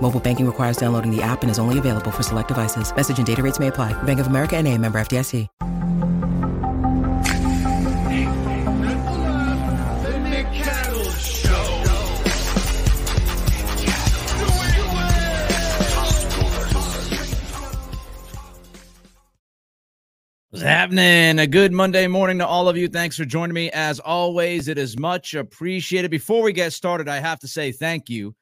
Mobile banking requires downloading the app and is only available for select devices. Message and data rates may apply. Bank of America and a member FDIC. What's happening? A good Monday morning to all of you. Thanks for joining me. As always, it is much appreciated. Before we get started, I have to say thank you.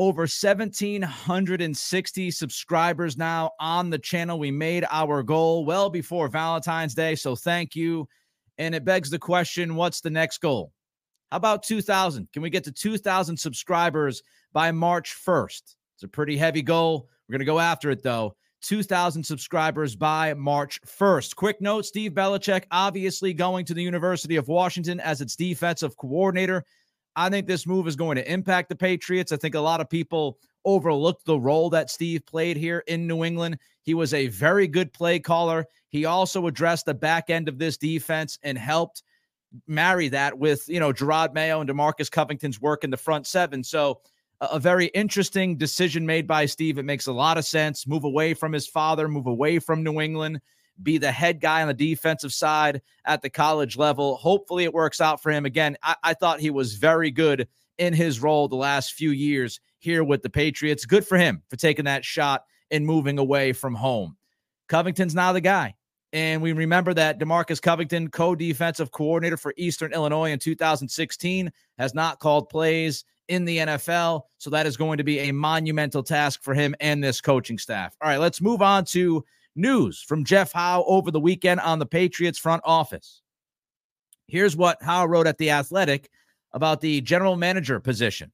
Over 1,760 subscribers now on the channel. We made our goal well before Valentine's Day. So thank you. And it begs the question what's the next goal? How about 2,000? Can we get to 2,000 subscribers by March 1st? It's a pretty heavy goal. We're going to go after it, though. 2,000 subscribers by March 1st. Quick note Steve Belichick obviously going to the University of Washington as its defensive coordinator. I think this move is going to impact the Patriots. I think a lot of people overlooked the role that Steve played here in New England. He was a very good play caller. He also addressed the back end of this defense and helped marry that with, you know, Jerod Mayo and Demarcus Covington's work in the front seven. So, a very interesting decision made by Steve. It makes a lot of sense. Move away from his father, move away from New England, be the head guy on the defensive side at the college level. Hopefully, it works out for him. Again, I, I thought he was very good in his role the last few years here with the Patriots. Good for him for taking that shot and moving away from home. Covington's now the guy. And we remember that Demarcus Covington, co defensive coordinator for Eastern Illinois in 2016, has not called plays in the NFL. So that is going to be a monumental task for him and this coaching staff. All right, let's move on to news from Jeff Howe over the weekend on the Patriots front office. Here's what Howe wrote at The Athletic about the general manager position.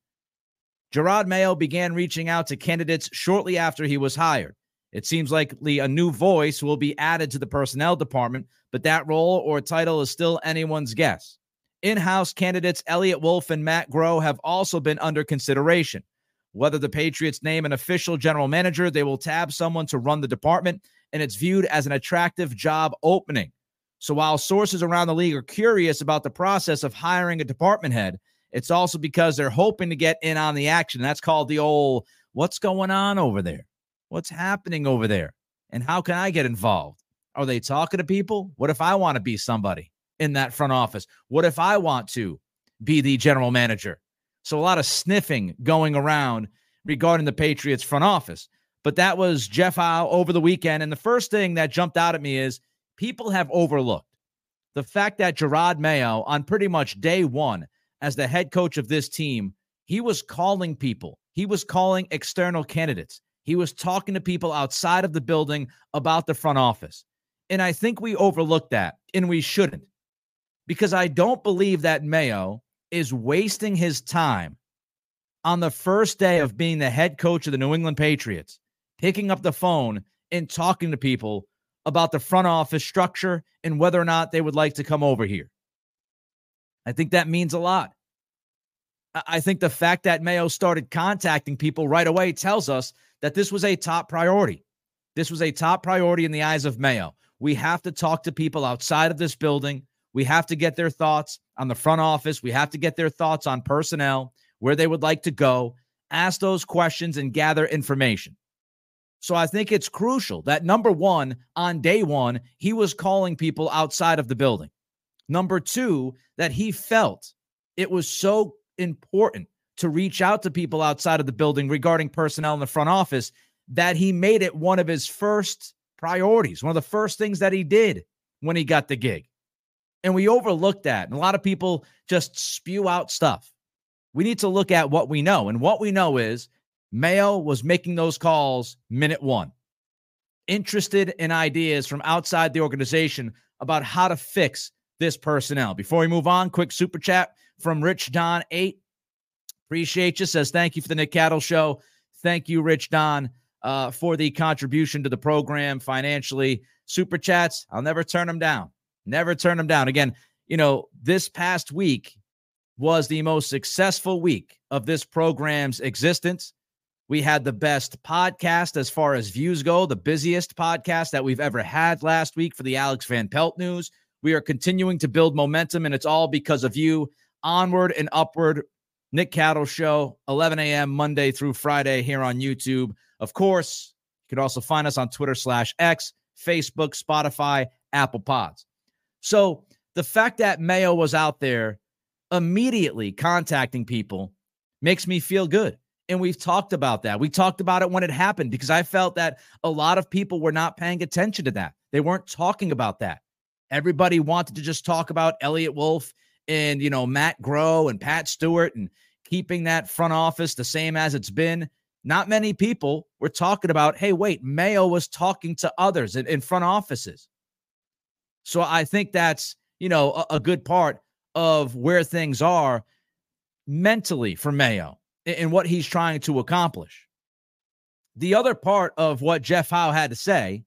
Jerod Mayo began reaching out to candidates shortly after he was hired. It seems likely a new voice will be added to the personnel department, but that role or title is still anyone's guess. In house candidates Eliot Wolf and Matt Groh have also been under consideration. Whether the Patriots name an official general manager, they will tab someone to run the department, and it's viewed as an attractive job opening. So while sources around the league are curious about the process of hiring a department head, it's also because they're hoping to get in on the action. That's called the old what's going on over there? What's happening over there? And how can I get involved? Are they talking to people? What if I want to be somebody in that front office? What if I want to be the general manager? So a lot of sniffing going around regarding the Patriots front office. But that was Jeff Howe over the weekend. And the first thing that jumped out at me is people have overlooked the fact that Jerod Mayo, on pretty much day one as the head coach of this team, he was calling people, he was calling external candidates. He was talking to people outside of the building about the front office. And I think we overlooked that, and we shouldn't, because I don't believe that Mayo is wasting his time on the first day of being the head coach of the New England Patriots, picking up the phone and talking to people about the front office structure and whether or not they would like to come over here. I think that means a lot. I think the fact that Mayo started contacting people right away tells us that this was a top priority. This was a top priority in the eyes of Mayo. We have to talk to people outside of this building. We have to get their thoughts on the front office. We have to get their thoughts on personnel, where they would like to go, ask those questions, and gather information. So I think it's crucial that number one, on day one, he was calling people outside of the building. Number two, that he felt it was so important to reach out to people outside of the building regarding personnel in the front office that he made it one of his first priorities, one of the first things that he did when he got the gig. And we overlooked that. And a lot of people just spew out stuff. We need to look at what we know. And what we know is Mayo was making those calls minute one, interested in ideas from outside the organization about how to fix this personnel. Before we move on, quick super chat from Rich Don 8. Appreciate you. Says thank you for the Nick Cattles Show. Thank you, Rich Don, uh, for the contribution to the program financially. Super chats, I'll never turn them down. Never turn them down. Again, you know, this past week was the most successful week of this program's existence. We had the best podcast as far as views go, the busiest podcast that we've ever had last week for the Alex Van Pelt news. We are continuing to build momentum, and it's all because of you. Onward and upward. Nick Cattles Show, 11 a.m. Monday through Friday here on YouTube. Of course, you can also find us on Twitter slash X, Facebook, Spotify, Apple Pods. So the fact that Mayo was out there immediately contacting people makes me feel good. And we've talked about that. We talked about it when it happened because I felt that a lot of people were not paying attention to that. They weren't talking about that. Everybody wanted to just talk about Eliot Wolf and, you know, Matt Groh and Pat Stewart and keeping that front office the same as it's been. Not many people were talking about, hey, wait, Mayo was talking to others in, in front offices. So I think that's, you know, a, a good part of where things are mentally for Mayo and what he's trying to accomplish. The other part of what Jeff Howe had to say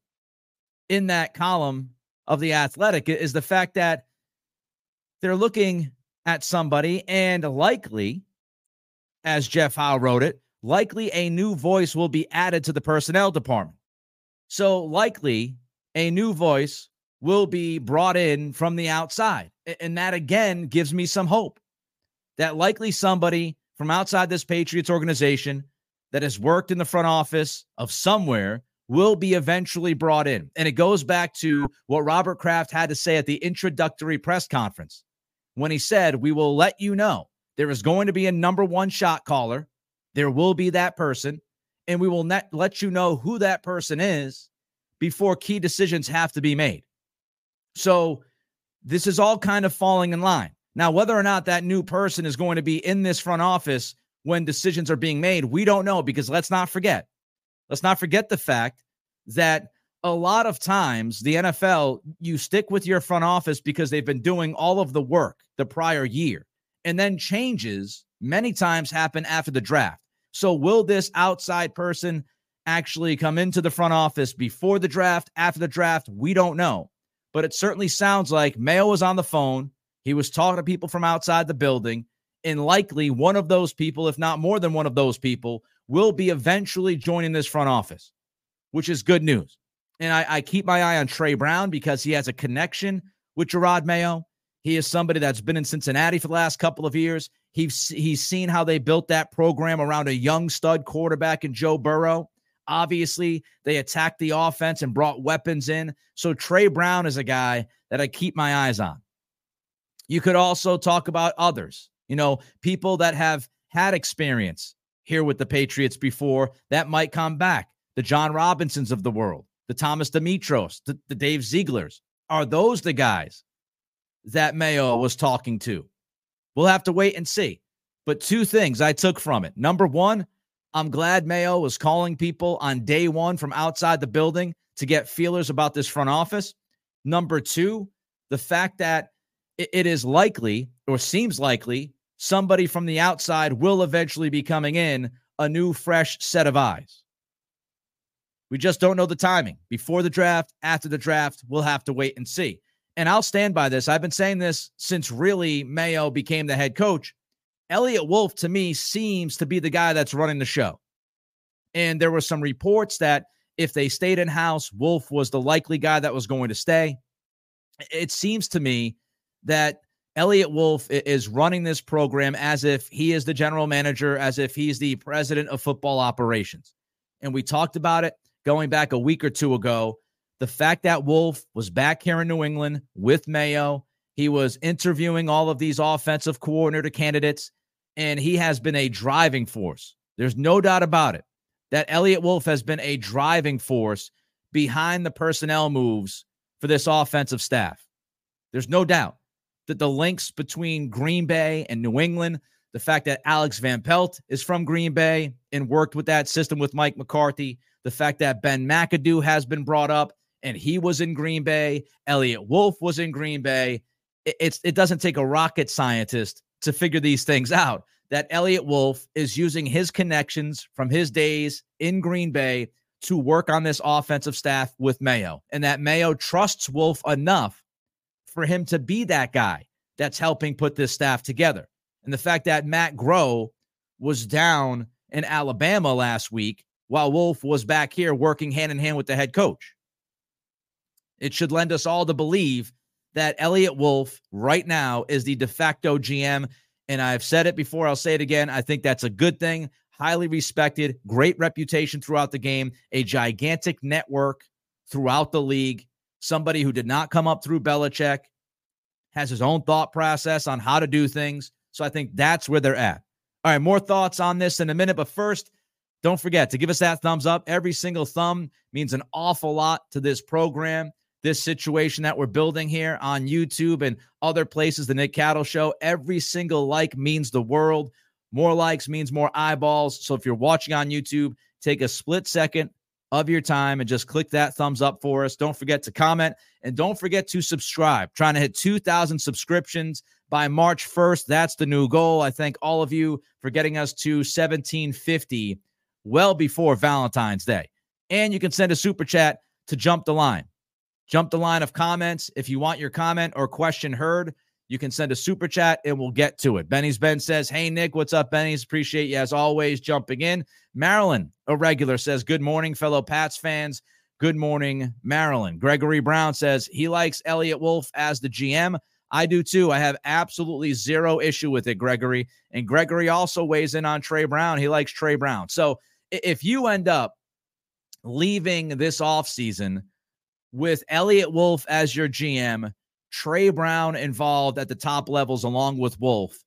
in that column of the Athletic is the fact that they're looking at somebody and likely, as Jeff Howe wrote it, likely a new voice will be added to the personnel department. So, likely a new voice will be brought in from the outside. And that again gives me some hope that likely somebody from outside this Patriots organization that has worked in the front office of somewhere will be eventually brought in. And it goes back to what Robert Kraft had to say at the introductory press conference when he said, We will let you know there is going to be a number one shot caller. There will be that person, and we will net- let you know who that person is before key decisions have to be made. So this is all kind of falling in line. Now, whether or not that new person is going to be in this front office when decisions are being made, we don't know because let's not forget. Let's not forget the fact that a lot of times the NFL, you stick with your front office because they've been doing all of the work the prior year. And then changes many times happen after the draft. So, will this outside person actually come into the front office before the draft, after the draft? We don't know but it certainly sounds like Mayo was on the phone. He was talking to people from outside the building, and likely one of those people, if not more than one of those people, will be eventually joining this front office, which is good news. And I, I keep my eye on Trey Brown because he has a connection with Jerod Mayo. He is somebody that's been in Cincinnati for the last couple of years. He's he's seen how they built that program around a young stud quarterback in Joe Burrow. Obviously, they attacked the offense and brought weapons in. So Trey Brown is a guy that I keep my eyes on. You could also talk about others, you know, people that have had experience here with the Patriots before that might come back. The John Robinsons of the world, the Thomas Dimitroffs, the, the Dave Zieglers. Are those the guys that Mayo was talking to? We'll have to wait and see. But two things I took from it. Number one, I'm glad Mayo was calling people on day one from outside the building to get feelers about this front office. Number two, the fact that it is likely or seems likely somebody from the outside will eventually be coming in, a new, fresh set of eyes. We just don't know the timing. Before the draft, after the draft, we'll have to wait and see. And I'll stand by this. I've been saying this since really Mayo became the head coach. Eliot Wolf, to me, seems to be the guy that's running the show. And there were some reports that if they stayed in house, Wolf was the likely guy that was going to stay. It seems to me that Eliot Wolf is running this program as if he is the general manager, as if he's the president of football operations. And we talked about it going back a week or two ago. The fact that Wolf was back here in New England with Mayo, he was interviewing all of these offensive coordinator candidates and he has been a driving force. There's no doubt about it that Eliot Wolf has been a driving force behind the personnel moves for this offensive staff. There's no doubt that the links between Green Bay and New England, the fact that Alex Van Pelt is from Green Bay and worked with that system with Mike McCarthy, the fact that Ben McAdoo has been brought up and he was in Green Bay, Eliot Wolf was in Green Bay. It's it doesn't take a rocket scientist to figure these things out. That Eliot Wolf is using his connections from his days in Green Bay to work on this offensive staff with Mayo, and that Mayo trusts Wolf enough for him to be that guy that's helping put this staff together. And the fact that Matt Groh was down in Alabama last week while Wolf was back here working hand in hand with the head coach. It should lend us all to believe that Eliot Wolf right now is the de facto GM. And I've said it before, I'll say it again. I think that's a good thing. Highly respected, great reputation throughout the game, a gigantic network throughout the league. Somebody who did not come up through Belichick, has his own thought process on how to do things. So I think that's where they're at. All right, more thoughts on this in a minute. But first, don't forget to give us that thumbs up. Every single thumb means an awful lot to this program this situation that we're building here on YouTube and other places, the Nick Cattles Show. Every single like means the world. More likes means more eyeballs. So if you're watching on YouTube, take a split second of your time and just click that thumbs up for us. Don't forget to comment and don't forget to subscribe. Trying to hit 2,000 subscriptions by March 1st. That's the new goal. I thank all of you for getting us to 1750 well before Valentine's Day. And you can send a super chat to jump the line. Jump the line of comments. If you want your comment or question heard, you can send a super chat and we'll get to it. Benny's Ben says, Hey, Nick, what's up, Benny's? Appreciate you as always jumping in. Marilyn, a regular, says, Good morning, fellow Pats fans. Good morning, Marilyn. Gregory Brown says he likes Eliot Wolf as the GM. I do too. I have absolutely zero issue with it, Gregory. And Gregory also weighs in on Trey Brown. He likes Trey Brown. So if you end up leaving this offseason with Eliot Wolf as your GM, Trey Brown involved at the top levels along with Wolf.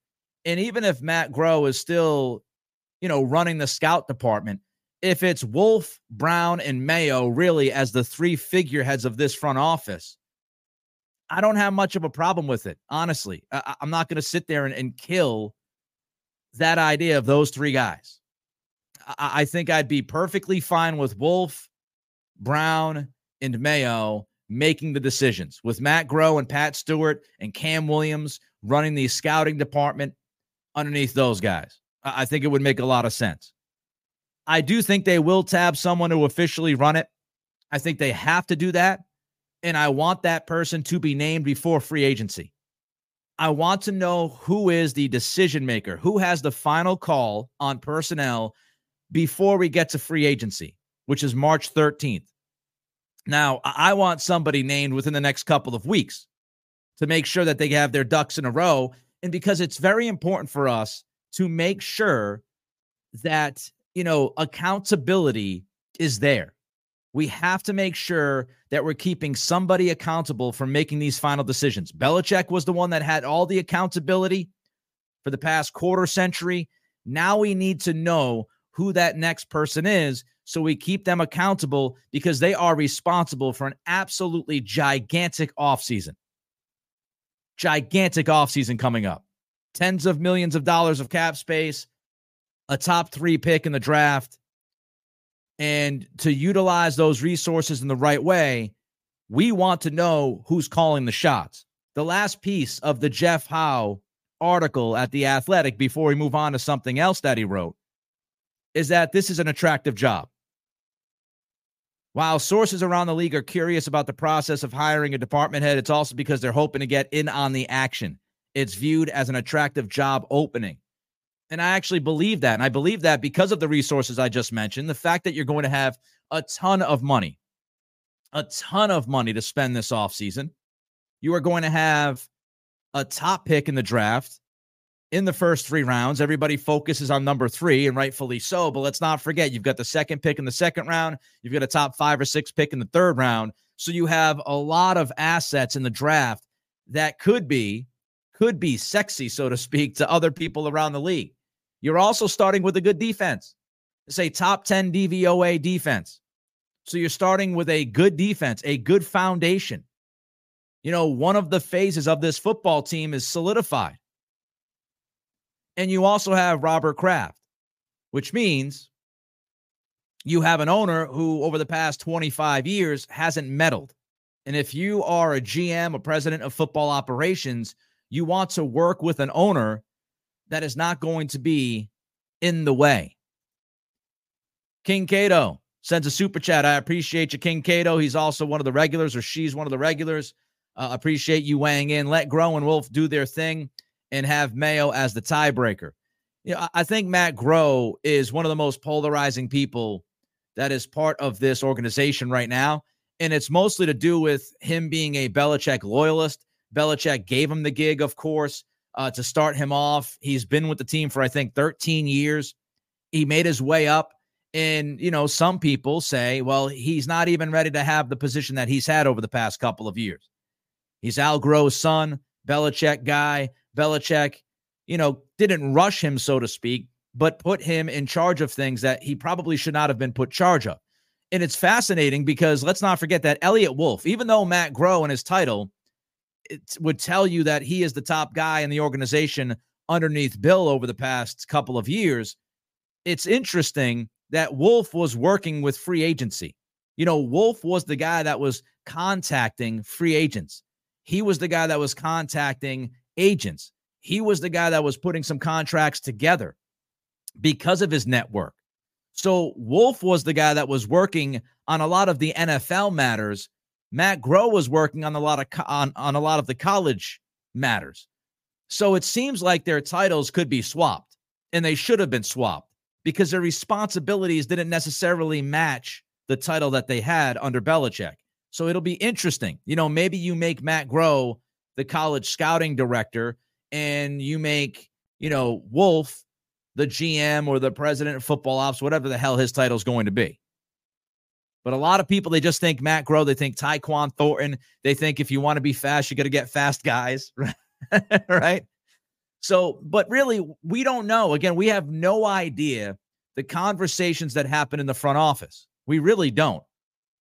And even if Matt Groh is still, you know, running the scout department, if it's Wolf, Brown, and Mayo really as the three figureheads of this front office, I don't have much of a problem with it, honestly. I- am not going to sit there and, and, kill that idea of those three guys. I-, I think I'd be perfectly fine with Wolf, Brown, and Mayo making the decisions with Matt Groh and Pat Stewart and Cam Williams running the scouting department underneath those guys. I think it would make a lot of sense. I do think they will tab someone to officially run it. I think they have to do that. And I want that person to be named before free agency. I want to know who is the decision maker, who has the final call on personnel before we get to free agency, which is March 13th. Now, I want somebody named within the next couple of weeks to make sure that they have their ducks in a row. And because it's very important for us to make sure that, you know, accountability is there. We have to make sure that we're keeping somebody accountable for making these final decisions. Belichick was the one that had all the accountability for the past quarter century. Now we need to know who that next person is so we keep them accountable because they are responsible for an absolutely gigantic offseason. Gigantic offseason coming up. Tens of millions of dollars of cap space, a top three pick in the draft. And to utilize those resources in the right way, we want to know who's calling the shots. The last piece of the Jeff Howe article at The Athletic before we move on to something else that he wrote is that this is an attractive job. While sources around the league are curious about the process of hiring a department head, it's also because they're hoping to get in on the action. It's viewed as an attractive job opening. And I actually believe that. And I believe that because of the resources I just mentioned, the fact that you're going to have a ton of money, a ton of money to spend this offseason. You are going to have a top pick in the draft in the first three rounds. Everybody focuses on number three, and rightfully so. But let's not forget, you've got the second pick in the second round, you've got a top five or six pick in the third round. So you have a lot of assets in the draft that could be could be sexy, so to speak, to other people around the league. You're also starting with a good defense. It's a top 10 DVOA defense. So you're starting with a good defense, a good foundation. You know, one of the phases of this football team is solidified. And you also have Robert Kraft, which means you have an owner who, over the past 25 years, hasn't meddled. And if you are a GM, a president of football operations, you want to work with an owner that is not going to be in the way. King Cato sends a super chat. I appreciate you, King Cato. He's also one of the regulars, or she's one of the regulars. Uh, appreciate you weighing in. Let Groh and Wolf do their thing and have Mayo as the tiebreaker. You know, I think Matt Groh is one of the most polarizing people that is part of this organization right now. And it's mostly to do with him being a Belichick loyalist. Belichick gave him the gig, of course, uh, to start him off. He's been with the team for, I think, 13 years. He made his way up. And, you know, some people say, well, he's not even ready to have the position that he's had over the past couple of years. He's Al Groh's son, Belichick guy. Belichick, you know, didn't rush him, so to speak, but put him in charge of things that he probably should not have been put charge of. And it's fascinating because let's not forget that Eliot Wolf, even though Matt Groh in his title it would tell you that he is the top guy in the organization underneath Bill over the past couple of years, it's interesting that Wolf was working with free agency. You know, Wolf was the guy that was contacting free agents. He was the guy that was contacting agents. He was the guy that was putting some contracts together because of his network. So Wolf was the guy that was working on a lot of the NFL matters. Matt Groh was working on a lot of co- on, on a lot of the college matters. So it seems like their titles could be swapped, and they should have been swapped because their responsibilities didn't necessarily match the title that they had under Belichick. So it'll be interesting. You know, maybe you make Matt Groh the college scouting director and you make, you know, Wolf the GM or the president of football ops, whatever the hell his title is going to be. But a lot of people, they just think Matt Groh, they think Tyquan Thornton. They think if you want to be fast, you got to get fast guys, right? So, but really, we don't know. Again, we have no idea the conversations that happen in the front office. We really don't.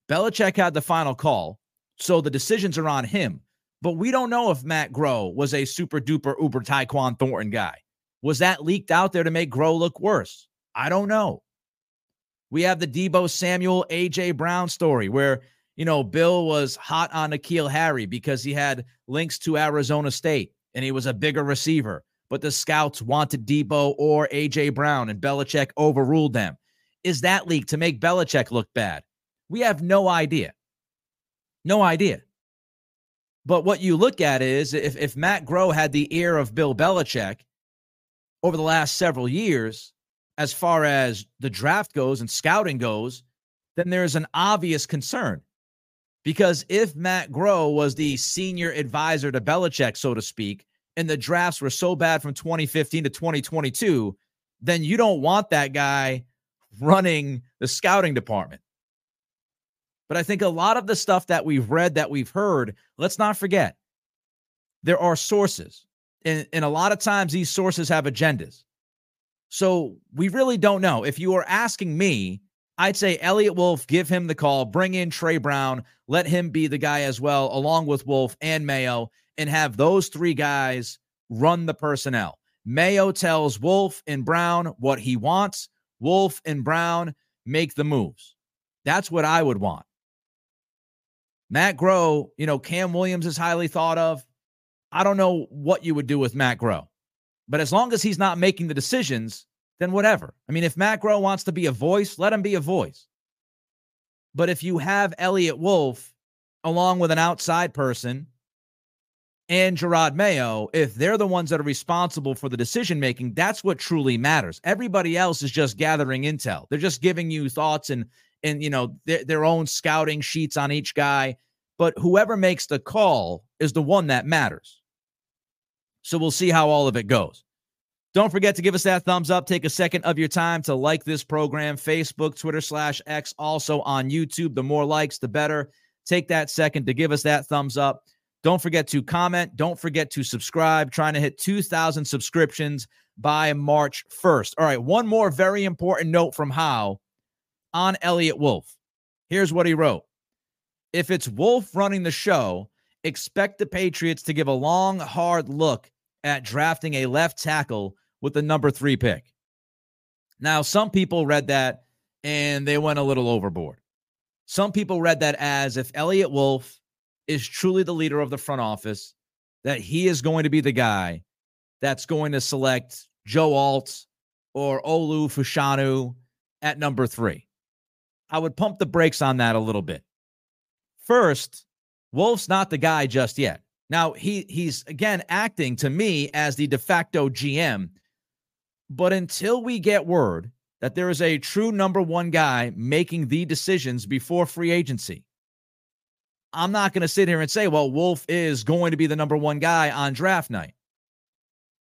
Belichick had the final call, so the decisions are on him. But we don't know if Matt Groh was a super duper uber Tyquan Thornton guy. Was that leaked out there to make Groh look worse? I don't know. We have the Deebo Samuel, AJ Brown story where, you know, Bill was hot on N'Keal Harry because he had links to Arizona State and he was a bigger receiver. But the scouts wanted Deebo or AJ Brown and Belichick overruled them. Is that leaked to make Belichick look bad? We have no idea. No idea. But what you look at is if, if Matt Groh had the ear of Bill Belichick over the last several years, as far as the draft goes and scouting goes, then there's an obvious concern. Because if Matt Groh was the senior advisor to Belichick, so to speak, and the drafts were so bad from 2015 to 2022, then you don't want that guy running the scouting department. But I think a lot of the stuff that we've read, that we've heard, let's not forget there are sources. And, and a lot of times these sources have agendas. So we really don't know. If you are asking me, I'd say Eliot Wolf, give him the call, bring in Trey Brown, let him be the guy as well, along with Wolf and Mayo, and have those three guys run the personnel. Mayo tells Wolf and Brown what he wants. Wolf and Brown make the moves. That's what I would want. Matt Groh, you know, Cam Williams is highly thought of. I don't know what you would do with Matt Groh, but as long as he's not making the decisions, then whatever. I mean, if Matt Groh wants to be a voice, let him be a voice. But if you have Eliot Wolf along with an outside person and Jerod Mayo, if they're the ones that are responsible for the decision making, that's what truly matters. Everybody else is just gathering intel. They're just giving you thoughts and and you know their, their own scouting sheets on each guy but whoever makes the call is the one that matters. So we'll see Howe all of it goes. Don't forget to give us that thumbs up take a second of your time to like this program facebook twitter slash x also on youtube. The more likes the better. Take that second to give us that thumbs up. Don't forget to comment. Don't forget to subscribe. Trying to hit 2000 subscriptions by march 1st all right one more very important note from how on Eliot Wolf. Here's what he wrote If it's Wolf running the show, expect the Patriots to give a long, hard look at drafting a left tackle with the number three pick. Now, some people read that and they went a little overboard. Some people read that as if Eliot Wolf is truly the leader of the front office, that he is going to be the guy that's going to select Joe Alt or Olu Fashanu at number three. I would pump the brakes on that a little bit. First, Wolf's not the guy just yet. Now, he he's again acting to me as the de facto GM. But until we get word that there is a true number one guy making the decisions before free agency, I'm not going to sit here and say, well, Wolf is going to be the number one guy on draft night.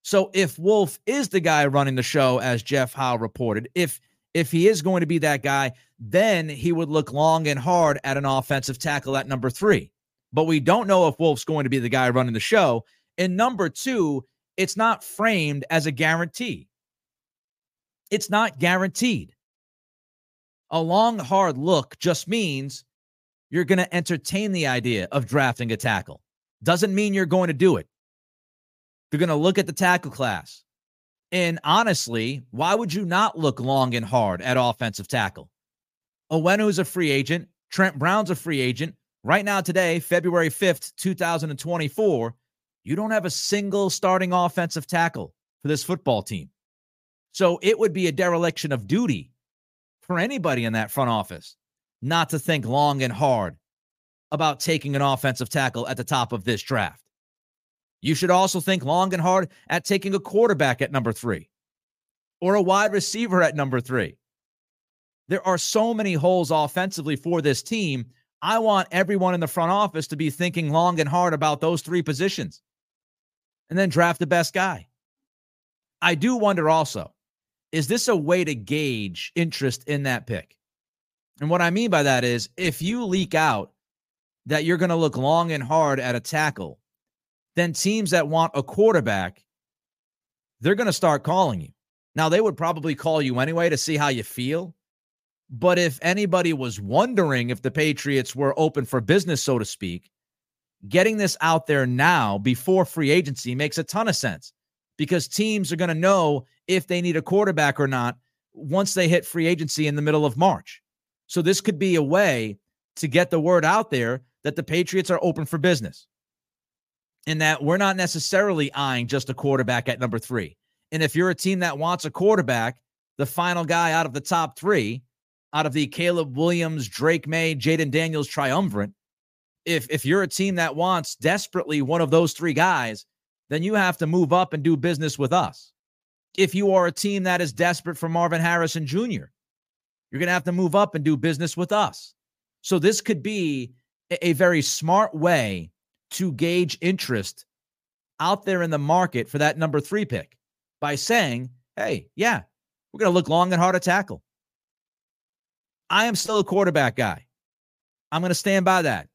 So if Wolf is the guy running the show, as Jeff Howe reported, if if he is going to be that guy, then he would look long and hard at an offensive tackle at number three. But we don't know if Wolf's going to be the guy running the show. And number two, it's not framed as a guarantee. It's not guaranteed. A long, hard look just means you're going to entertain the idea of drafting a tackle. Doesn't mean you're going to do it. You're going to look at the tackle class. And honestly, why would you not look long and hard at offensive tackle? is a free agent. Trent Brown's a free agent. Right now, today, February 5th, 2024, you don't have a single starting offensive tackle for this football team. So it would be a dereliction of duty for anybody in that front office not to think long and hard about taking an offensive tackle at the top of this draft. You should also think long and hard at taking a quarterback at number three or a wide receiver at number three. There are so many holes offensively for this team. I want everyone in the front office to be thinking long and hard about those three positions and then draft the best guy. I do wonder also is this a way to gauge interest in that pick? And what I mean by that is if you leak out that you're going to look long and hard at a tackle then teams that want a quarterback, they're going to start calling you. Now, they would probably call you anyway to see how you feel. But if anybody was wondering if the Patriots were open for business, so to speak, getting this out there now before free agency makes a ton of sense because teams are going to know if they need a quarterback or not once they hit free agency in the middle of March. So this could be a way to get the word out there that the Patriots are open for business in that we're not necessarily eyeing just a quarterback at number three. And if you're a team that wants a quarterback, the final guy out of the top three, out of the Caleb Williams, Drake Maye, Jayden Daniels triumvirate, if if you're a team that wants desperately one of those three guys, then you have to move up and do business with us. If you are a team that is desperate for Marvin Harrison Jr., you're going to have to move up and do business with us. So this could be a, a very smart way to gauge interest out there in the market for that number three pick by saying, hey, yeah, we're going to look long and hard to tackle. I am still a quarterback guy. I'm going to stand by that.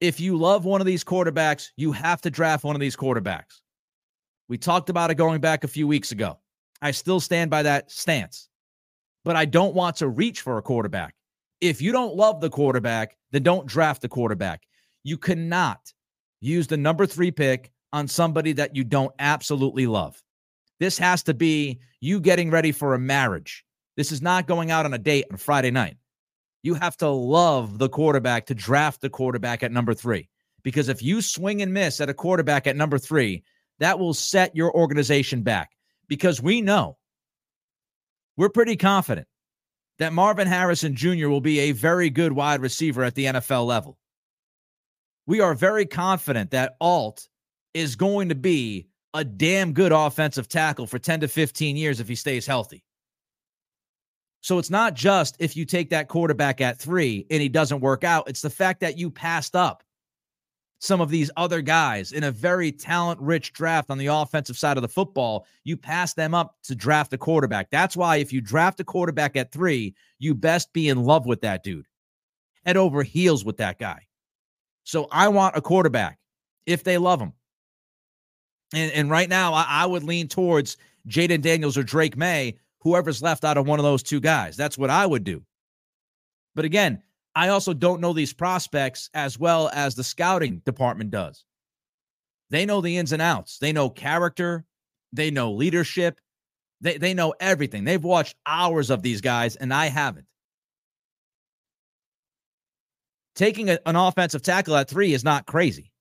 If you love one of these quarterbacks, you have to draft one of these quarterbacks. We talked about it going back a few weeks ago. I still stand by that stance, but I don't want to reach for a quarterback. If you don't love the quarterback, then don't draft the quarterback. You cannot use the number three pick on somebody that you don't absolutely love. This has to be you getting ready for a marriage. This is not going out on a date on Friday night. You have to love the quarterback to draft the quarterback at number three. Because if you swing and miss at a quarterback at number three, that will set your organization back. Because we know, we're pretty confident that Marvin Harrison Jr. will be a very good wide receiver at the NFL level we are very confident that Alt is going to be a damn good offensive tackle for 10 to 15 years if he stays healthy. So it's not just if you take that quarterback at three and he doesn't work out, it's the fact that you passed up some of these other guys in a very talent rich draft on the offensive side of the football. You pass them up to draft a quarterback. That's why if you draft a quarterback at three, you best be in love with that dude, head over heels with that guy. So I want a quarterback if they love him. And, and right now, I, I would lean towards Jayden Daniels or Drake Maye, whoever's left out of one of those two guys. That's what I would do. But again, I also don't know these prospects as well as the scouting department does. They know the ins and outs. They know character, they know leadership, they, they know everything. They've watched hours of these guys, and I haven't. Taking a, an offensive tackle at three is not crazy.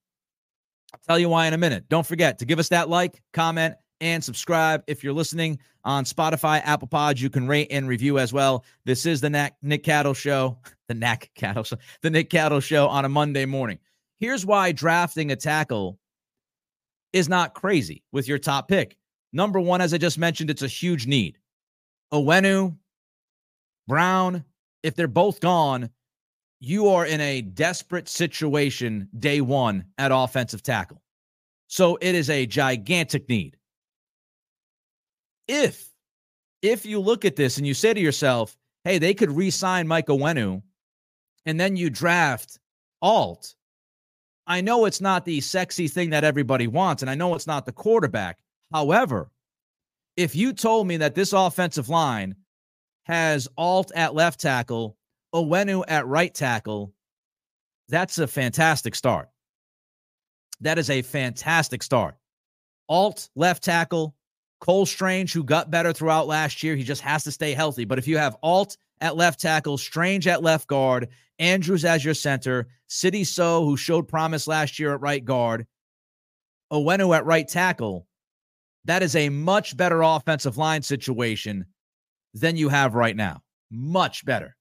I'll tell you why in a minute. Don't forget to give us that like, comment, and subscribe. If you're listening on Spotify, Apple Pods, you can rate and review as well. This is the Nick, Nick Cattles Show, the Knack Cattle Show, the Nick Cattles Show on a Monday morning. Here's why drafting a tackle is not crazy with your top pick. Number one, as I just mentioned, it's a huge need. Onwenu, Brown, if they're both gone, you are in a desperate situation day one at offensive tackle. So it is a gigantic need. If if you look at this and you say to yourself, hey, they could re-sign Mike Onwenu, and then you draft Alt. I know it's not the sexy thing that everybody wants, and I know it's not the quarterback, However, if you told me that this offensive line has Alt at left tackle, Onwenu at right tackle, that's a fantastic start. That is a fantastic start. Alt left tackle, Cole Strange, who got better throughout last year, he just has to stay healthy. But if you have Alt at left tackle, Strange at left guard, Andrews as your center, Sidy Sow, who showed promise last year at right guard, Onwenu at right tackle, that is a much better offensive line situation than you have right now. Much better.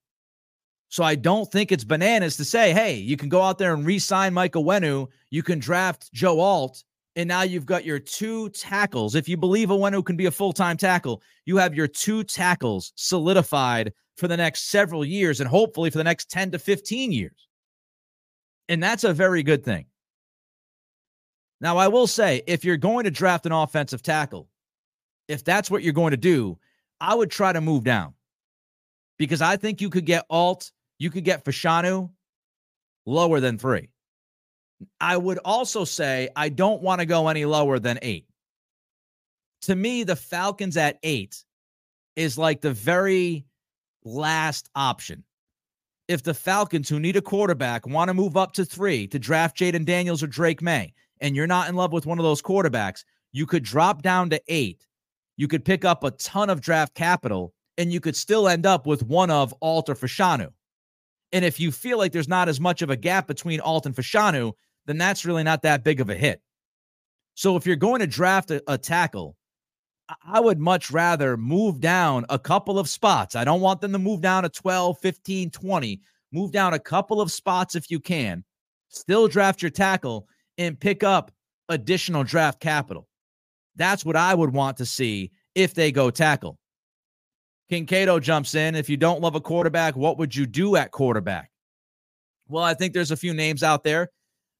So I don't think it's bananas to say, hey, you can go out there and re-sign Michael Onwenu. You can draft Joe Alt, and now you've got your two tackles. If you believe a Onwenu can be a full-time tackle, you have your two tackles solidified for the next several years and hopefully for the next 10 to 15 years. And that's a very good thing. Now, I will say, if you're going to draft an offensive tackle, if that's what you're going to do, I would try to move down because I think you could get Alt, you could get Fashanu lower than three. I would also say I don't want to go any lower than eight. To me, the Falcons at eight is like the very last option. If the Falcons, who need a quarterback, want to move up to three to draft Jayden Daniels or Drake Maye, and you're not in love with one of those quarterbacks, you could drop down to eight. You could pick up a ton of draft capital, and you could still end up with one of Alt or Fashanu. And if you feel like there's not as much of a gap between Alt and Fashanu, then that's really not that big of a hit. So if you're going to draft a, a tackle, I would much rather move down a couple of spots. I don't want them to move down to 12, 15, 20. Move down a couple of spots if you can. Still draft your tackle and pick up additional draft capital. That's what I would want to see if they go tackle. King Cato jumps in. If you don't love a quarterback, what would you do at quarterback? Well, I think there's a few names out there.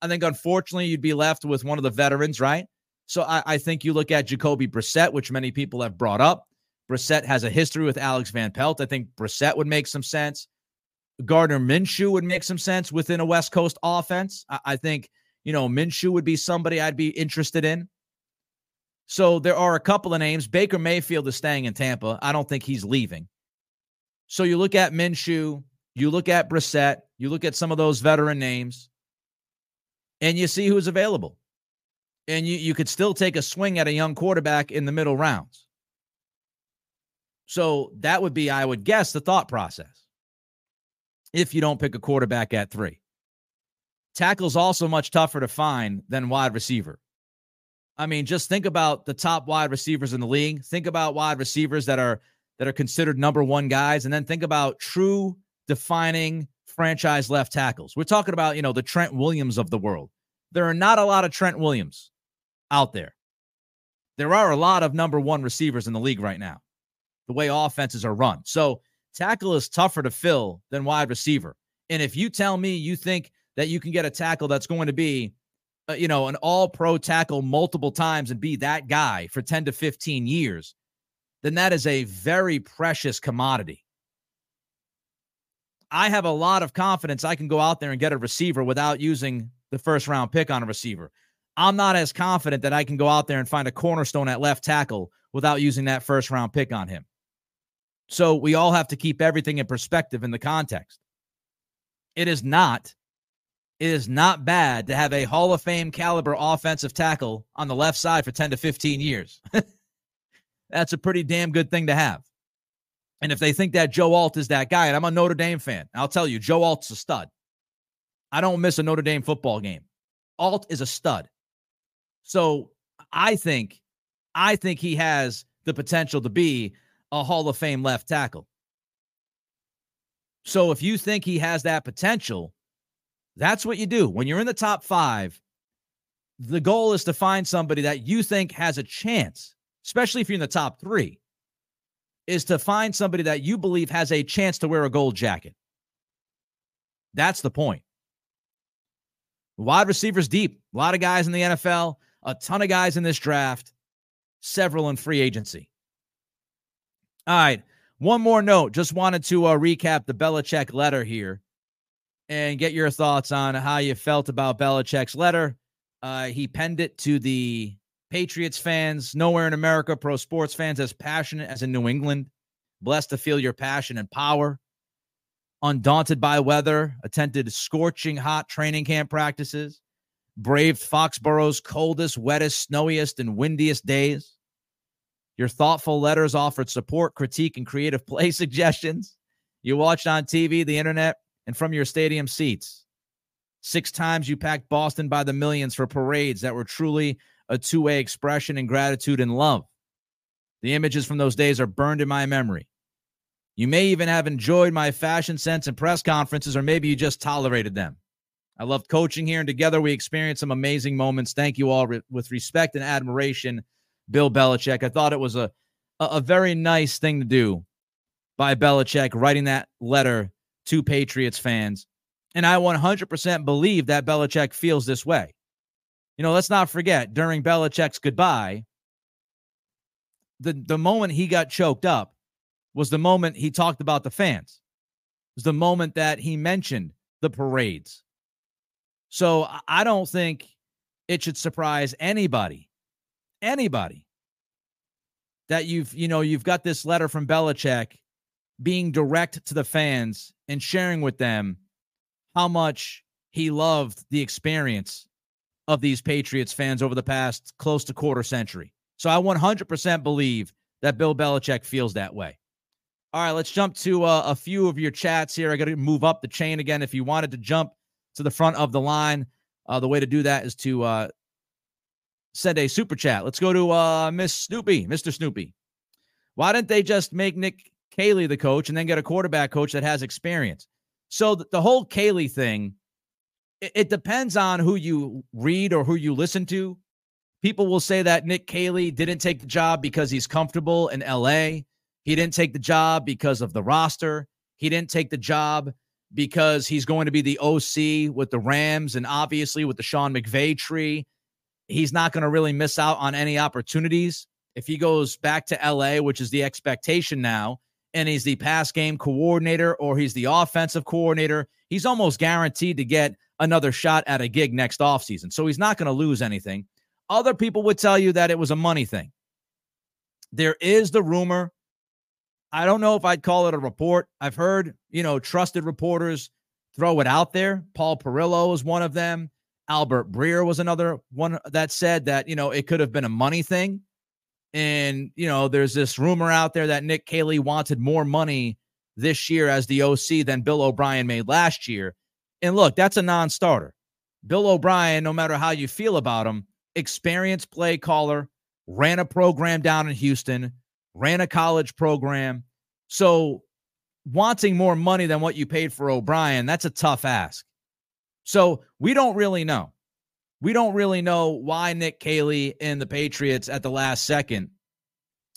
I think unfortunately you'd be left with one of the veterans, right? So I, I think you look at Jacoby Brissett, which many people have brought up. Brissett has a history with Alex Van Pelt. I think Brissett would make some sense. Gardner Minshew would make some sense within a West Coast offense. I, I think you know, Minshew would be somebody I'd be interested in. So there are a couple of names. Baker Mayfield is staying in Tampa. I don't think he's leaving. So you look at Minshew, you look at Brissett, you look at some of those veteran names, and you see who's available. And you, you could still take a swing at a young quarterback in the middle rounds. So that would be, I would guess, the thought process if you don't pick a quarterback at three. Tackle's also much tougher to find than wide receiver. I mean, just think about the top wide receivers in the league. Think about wide receivers that are that are considered number one guys, and then think about true defining franchise left tackles. We're talking about, you know, the Trent Williams of the world. There are not a lot of Trent Williams out there. There are a lot of number one receivers in the league right now, the way offenses are run. So tackle is tougher to fill than wide receiver. And if you tell me you think that you can get a tackle that's going to be, uh, you know, an all pro tackle multiple times and be that guy for 10 to 15 years, then that is a very precious commodity. I have a lot of confidence I can go out there and get a receiver without using the first round pick on a receiver. I'm not as confident that I can go out there and find a cornerstone at left tackle without using that first round pick on him. So we all have to keep everything in perspective in the context. It is not. It is not bad to have a Hall of Fame caliber offensive tackle on the left side for 10 to 15 years. That's a pretty damn good thing to have. And if they think that Joe Alt is that guy, and I'm a Notre Dame fan, I'll tell you, Joe Alt's a stud. I don't miss a Notre Dame football game. Alt is a stud. So I think, I think he has the potential to be a Hall of Fame left tackle. So if you think he has that potential, that's what you do. When you're in the top five, the goal is to find somebody that you think has a chance, especially if you're in the top three, is to find somebody that you believe has a chance to wear a gold jacket. That's the point. Wide receivers deep. A lot of guys in the NFL, a ton of guys in this draft, several in free agency. All right. One more note. Just wanted to uh, recap the Belichick letter here and get your thoughts on how you felt about Belichick's letter. Uh, he penned it to the Patriots fans, nowhere in America, pro sports fans as passionate as in New England. Blessed to feel your passion and power. Undaunted by weather, attended scorching hot training camp practices, braved Foxborough's coldest, wettest, snowiest, and windiest days your thoughtful letters offered support, critique, and creative play suggestions. You watched on TV, the internet, and from your stadium seats. Six times you packed Boston by the millions for parades that were truly a two way expression in gratitude and love. The images from those days are burned in my memory. You may even have enjoyed my fashion sense and press conferences, or maybe you just tolerated them. I loved coaching here, and together we experienced some amazing moments. Thank you all re- with respect and admiration. Bill Belichick. I thought it was a, a very nice thing to do by Belichick writing that letter to Patriots fans. And I 100% believe that Belichick feels this way. You know, let's not forget during Belichick's goodbye, the, the moment he got choked up was the moment he talked about the fans. It was the moment that he mentioned the parades. So I don't think it should surprise anybody anybody that you've, you know, you've got this letter from Belichick being direct to the fans and sharing with them how much he loved the experience of these Patriots fans over the past close to quarter century. So I 100% believe that Bill Belichick feels that way. All right, let's jump to uh, a few of your chats here. I got to move up the chain again. If you wanted to jump to the front of the line, uh, the way to do that is to uh, send a super chat. Let's go to uh, Miss Snoopy, Mr. Snoopy. Why didn't they just make Nick Caley the coach and then get a quarterback coach that has experience? So the, the whole Caley thing, it, it, depends on who you read or who you listen to. People will say that Nick Caley didn't take the job because he's comfortable in LA. He didn't take the job because of the roster. He didn't take the job because he's going to be the OC with the Rams and obviously with the Sean McVay tree he's not going to really miss out on any opportunities if he goes back to LA, which is the expectation now, and he's the pass game coordinator or he's the offensive coordinator, he's almost guaranteed to get another shot at a gig next offseason. So he's not going to lose anything. Other people would tell you that it was a money thing. There is the rumor. I don't know if I'd call it a report. I've heard, you know, trusted reporters throw it out there. Paul Perillo is one of them. Albert Breer was another one that said that, you know, it could have been a money thing. And, you know, there's this rumor out there that Nick Caley wanted more money this year as the OC than Bill O'Brien made last year. And look, that's a non starter. Bill O'Brien, no matter how you feel about him, experienced play caller, ran a program down in Houston, ran a college program. So wanting more money than what you paid for O'Brien, that's a tough ask. So we don't really know. We don't really know why Nick Caley and the Patriots at the last second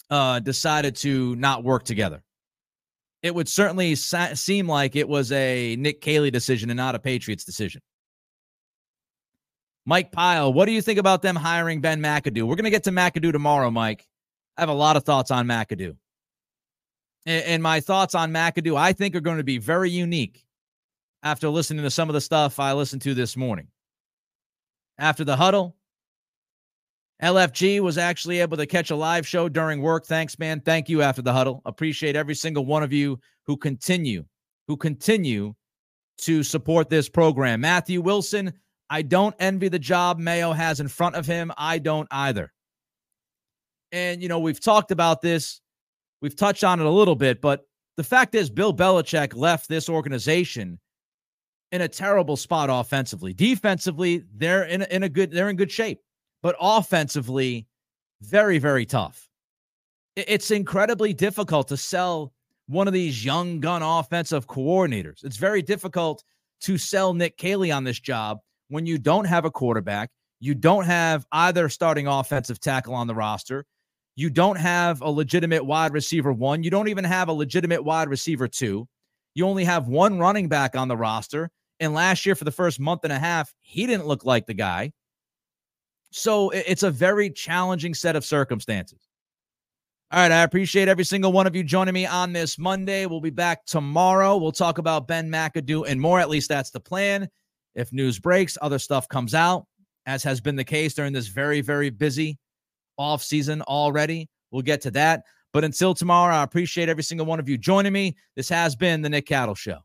uh, decided to not work together. It would certainly sa- seem like it was a Nick Caley decision and not a Patriots decision. Mike Pyle, what do you think about them hiring Ben McAdoo? We're going to get to McAdoo tomorrow, Mike. I have a lot of thoughts on McAdoo. And, and my thoughts on McAdoo, I think, are going to be very unique after listening to some of the stuff I listened to this morning. After the huddle, LFG was actually able to catch a live show during work. Thanks, man. Thank you after the huddle. Appreciate every single one of you who continue, who continue to support this program. Matthew Wilson, I don't envy the job Mayo has in front of him. I don't either. And, you know, we've talked about this, we've touched on it a little bit, but the fact is, Bill Belichick left this organization in a terrible spot offensively. Defensively, they're in a, in a good they're in good shape, but offensively, very very tough. It's incredibly difficult to sell one of these young gun offensive coordinators. It's very difficult to sell Nick Caley on this job when you don't have a quarterback, you don't have either starting offensive tackle on the roster, you don't have a legitimate wide receiver one, you don't even have a legitimate wide receiver two. You only have one running back on the roster. And last year, for the first month and a half, he didn't look like the guy. So it's a very challenging set of circumstances. All right. I appreciate every single one of you joining me on this Monday. We'll be back tomorrow. We'll talk about Ben McAdoo and more. At least that's the plan. If news breaks, other stuff comes out, as has been the case during this very, very busy off season already. We'll get to that. But until tomorrow, I appreciate every single one of you joining me. This has been the Nick Cattles Show.